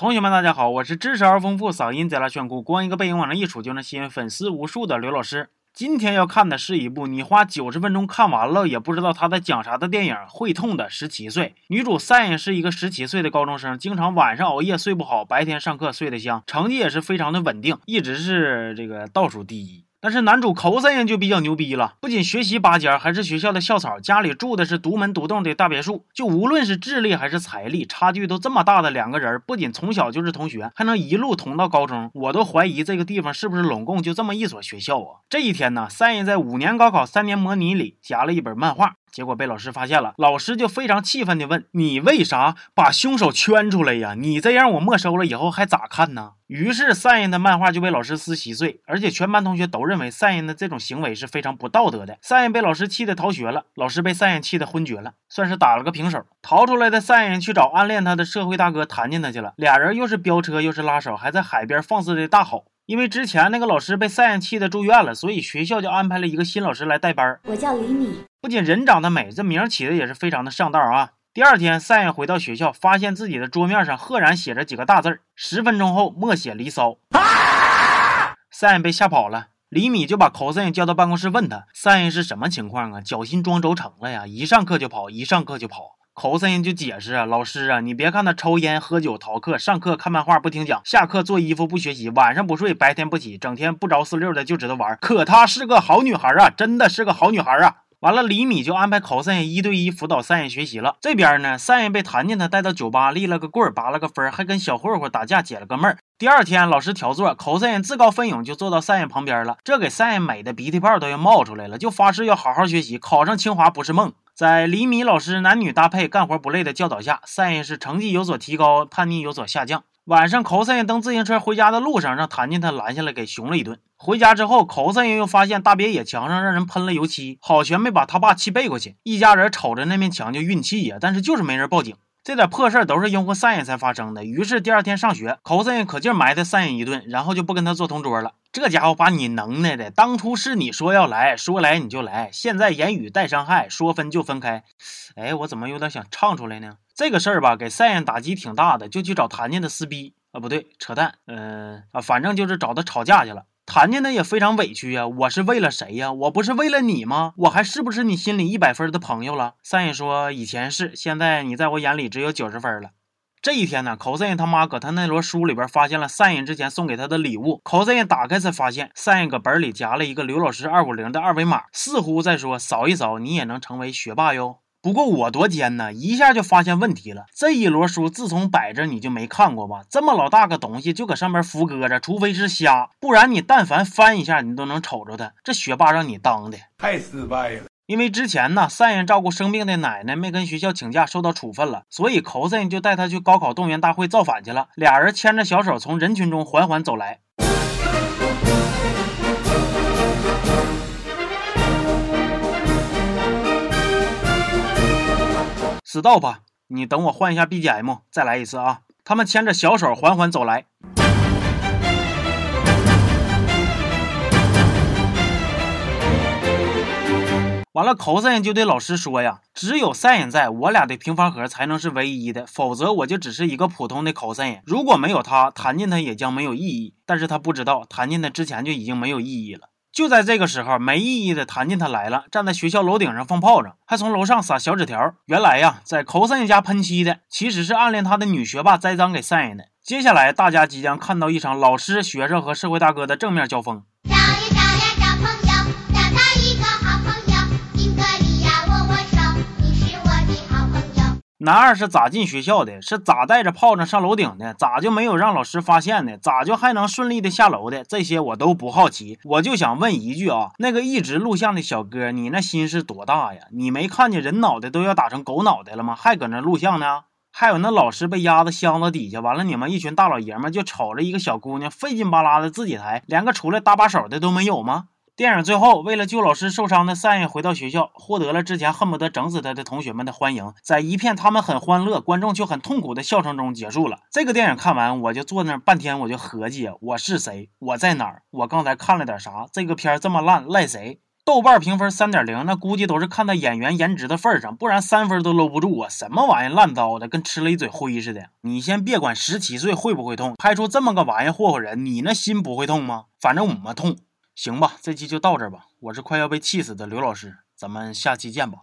同学们，大家好，我是知识而丰富、嗓音贼拉炫酷、光一个背影往那一杵就能吸引粉丝无数的刘老师。今天要看的是一部你花九十分钟看完了也不知道他在讲啥的电影《会痛的十七岁》。女主赛也是一个十七岁的高中生，经常晚上熬夜睡不好，白天上课睡得香，成绩也是非常的稳定，一直是这个倒数第一。但是男主 cosin 就比较牛逼了，不仅学习拔尖，还是学校的校草，家里住的是独门独栋的大别墅。就无论是智力还是财力，差距都这么大的两个人，不仅从小就是同学，还能一路同到高中，我都怀疑这个地方是不是拢共就这么一所学校啊？这一天呢，三人在五年高考三年模拟里夹了一本漫画。结果被老师发现了，老师就非常气愤地问：“你为啥把凶手圈出来呀？你这样我没收了以后还咋看呢？”于是赛恩的漫画就被老师撕稀碎，而且全班同学都认为赛恩的这种行为是非常不道德的。赛恩被老师气得逃学了，老师被赛恩气得昏厥了，算是打了个平手。逃出来的赛恩去找暗恋他的社会大哥谈见他去了，俩人又是飙车又是拉手，还在海边放肆的大吼。因为之前那个老师被赛恩气的住院了，所以学校就安排了一个新老师来带班。我叫李米，不仅人长得美，这名起的也是非常的上道啊。第二天，赛恩回到学校，发现自己的桌面上赫然写着几个大字儿：十分钟后默写离骚。赛恩被吓跑了，李米就把寇赛恩叫到办公室，问他赛恩是什么情况啊？脚心装轴承了呀，一上课就跑，一上课就跑。侯森恩就解释啊，老师啊，你别看他抽烟、喝酒、逃课、上课看漫画不听讲，下课做衣服不学习，晚上不睡，白天不起，整天不着四六的就知道玩。可她是个好女孩啊，真的是个好女孩啊。完了，李米就安排侯森恩一对一辅导三人学习了。这边呢，三人被谭进他带到酒吧，立了个棍儿，拔了个分儿，还跟小混混打架，解了个闷儿。第二天，老师调座，侯森恩自告奋勇就坐到三人旁边了，这给三人美的鼻涕泡都要冒出来了，就发誓要好好学习，考上清华不是梦。在李米老师男女搭配、干活不累的教导下，赛恩是成绩有所提高，叛逆有所下降。晚上，寇赛恩蹬自行车回家的路上，让谭进他拦下来给熊了一顿。回家之后，寇赛恩又发现大别野墙上让人喷了油漆，好悬没把他爸气背过去。一家人瞅着那面墙就运气呀，但是就是没人报警。这点破事儿都是因为赛爷才发生的。于是第二天上学，寇森可劲埋汰赛爷一顿，然后就不跟他坐同桌了。这家伙把你能耐的，当初是你说要来说来你就来，现在言语带伤害，说分就分开。哎，我怎么有点想唱出来呢？这个事儿吧，给赛燕打击挺大的，就去找谭家的撕逼啊，不对，扯淡，嗯啊，反正就是找他吵架去了。谭家呢也非常委屈呀，我是为了谁呀？我不是为了你吗？我还是不是你心里一百分的朋友了？三爷说以前是，现在你在我眼里只有九十分了。这一天呢，寇三爷他妈搁他那摞书里边发现了三爷之前送给他的礼物。寇三爷打开才发现，三爷搁本里夹了一个刘老师二五零的二维码，似乎在说扫一扫你也能成为学霸哟。不过我多尖呢，一下就发现问题了。这一摞书自从摆着，你就没看过吧？这么老大个东西，就搁上面浮搁着，除非是瞎，不然你但凡翻一下，你都能瞅着它。这学霸让你当的太失败了。因为之前呢，赛恩照顾生病的奶奶，没跟学校请假，受到处分了，所以寇赛恩就带他去高考动员大会造反去了。俩人牵着小手从人群中缓缓走来。Stop！你等我换一下 BGM，再来一次啊！他们牵着小手缓缓走来。完了，口赛就对老师说呀：“只有 sin 在，我俩的平方和才能是唯一的，否则我就只是一个普通的口赛眼。如果没有他，弹进他也将没有意义。但是他不知道，弹进他之前就已经没有意义了。”就在这个时候，没意义的弹进他来了，站在学校楼顶上放炮仗，还从楼上撒小纸条。原来呀，在寇三爷家喷漆的，其实是暗恋他的女学霸栽赃给 sin 的。接下来，大家即将看到一场老师、学生和社会大哥的正面交锋。男二是咋进学校的？是咋带着炮仗上楼顶的？咋就没有让老师发现呢？咋就还能顺利的下楼的？这些我都不好奇，我就想问一句啊，那个一直录像的小哥，你那心是多大呀？你没看见人脑袋都要打成狗脑袋了吗？还搁那录像呢？还有那老师被压在箱子底下，完了你们一群大老爷们就瞅着一个小姑娘费劲巴拉的自己抬，连个出来搭把手的都没有吗？电影最后，为了救老师受伤的 Sam 回到学校，获得了之前恨不得整死他的同学们的欢迎，在一片他们很欢乐，观众却很痛苦的笑声中结束了。这个电影看完，我就坐那半天，我就合计我是谁，我在哪儿，我刚才看了点啥？这个片儿这么烂，赖谁？豆瓣评分三点零，那估计都是看在演员颜值的份儿上，不然三分都搂不住啊！什么玩意儿烂糟的，跟吃了一嘴灰似的。你先别管十七岁会不会痛，拍出这么个玩意儿霍霍人，你那心不会痛吗？反正我们痛。行吧这期就到这吧我是快要被气死的刘老师咱们下期见吧。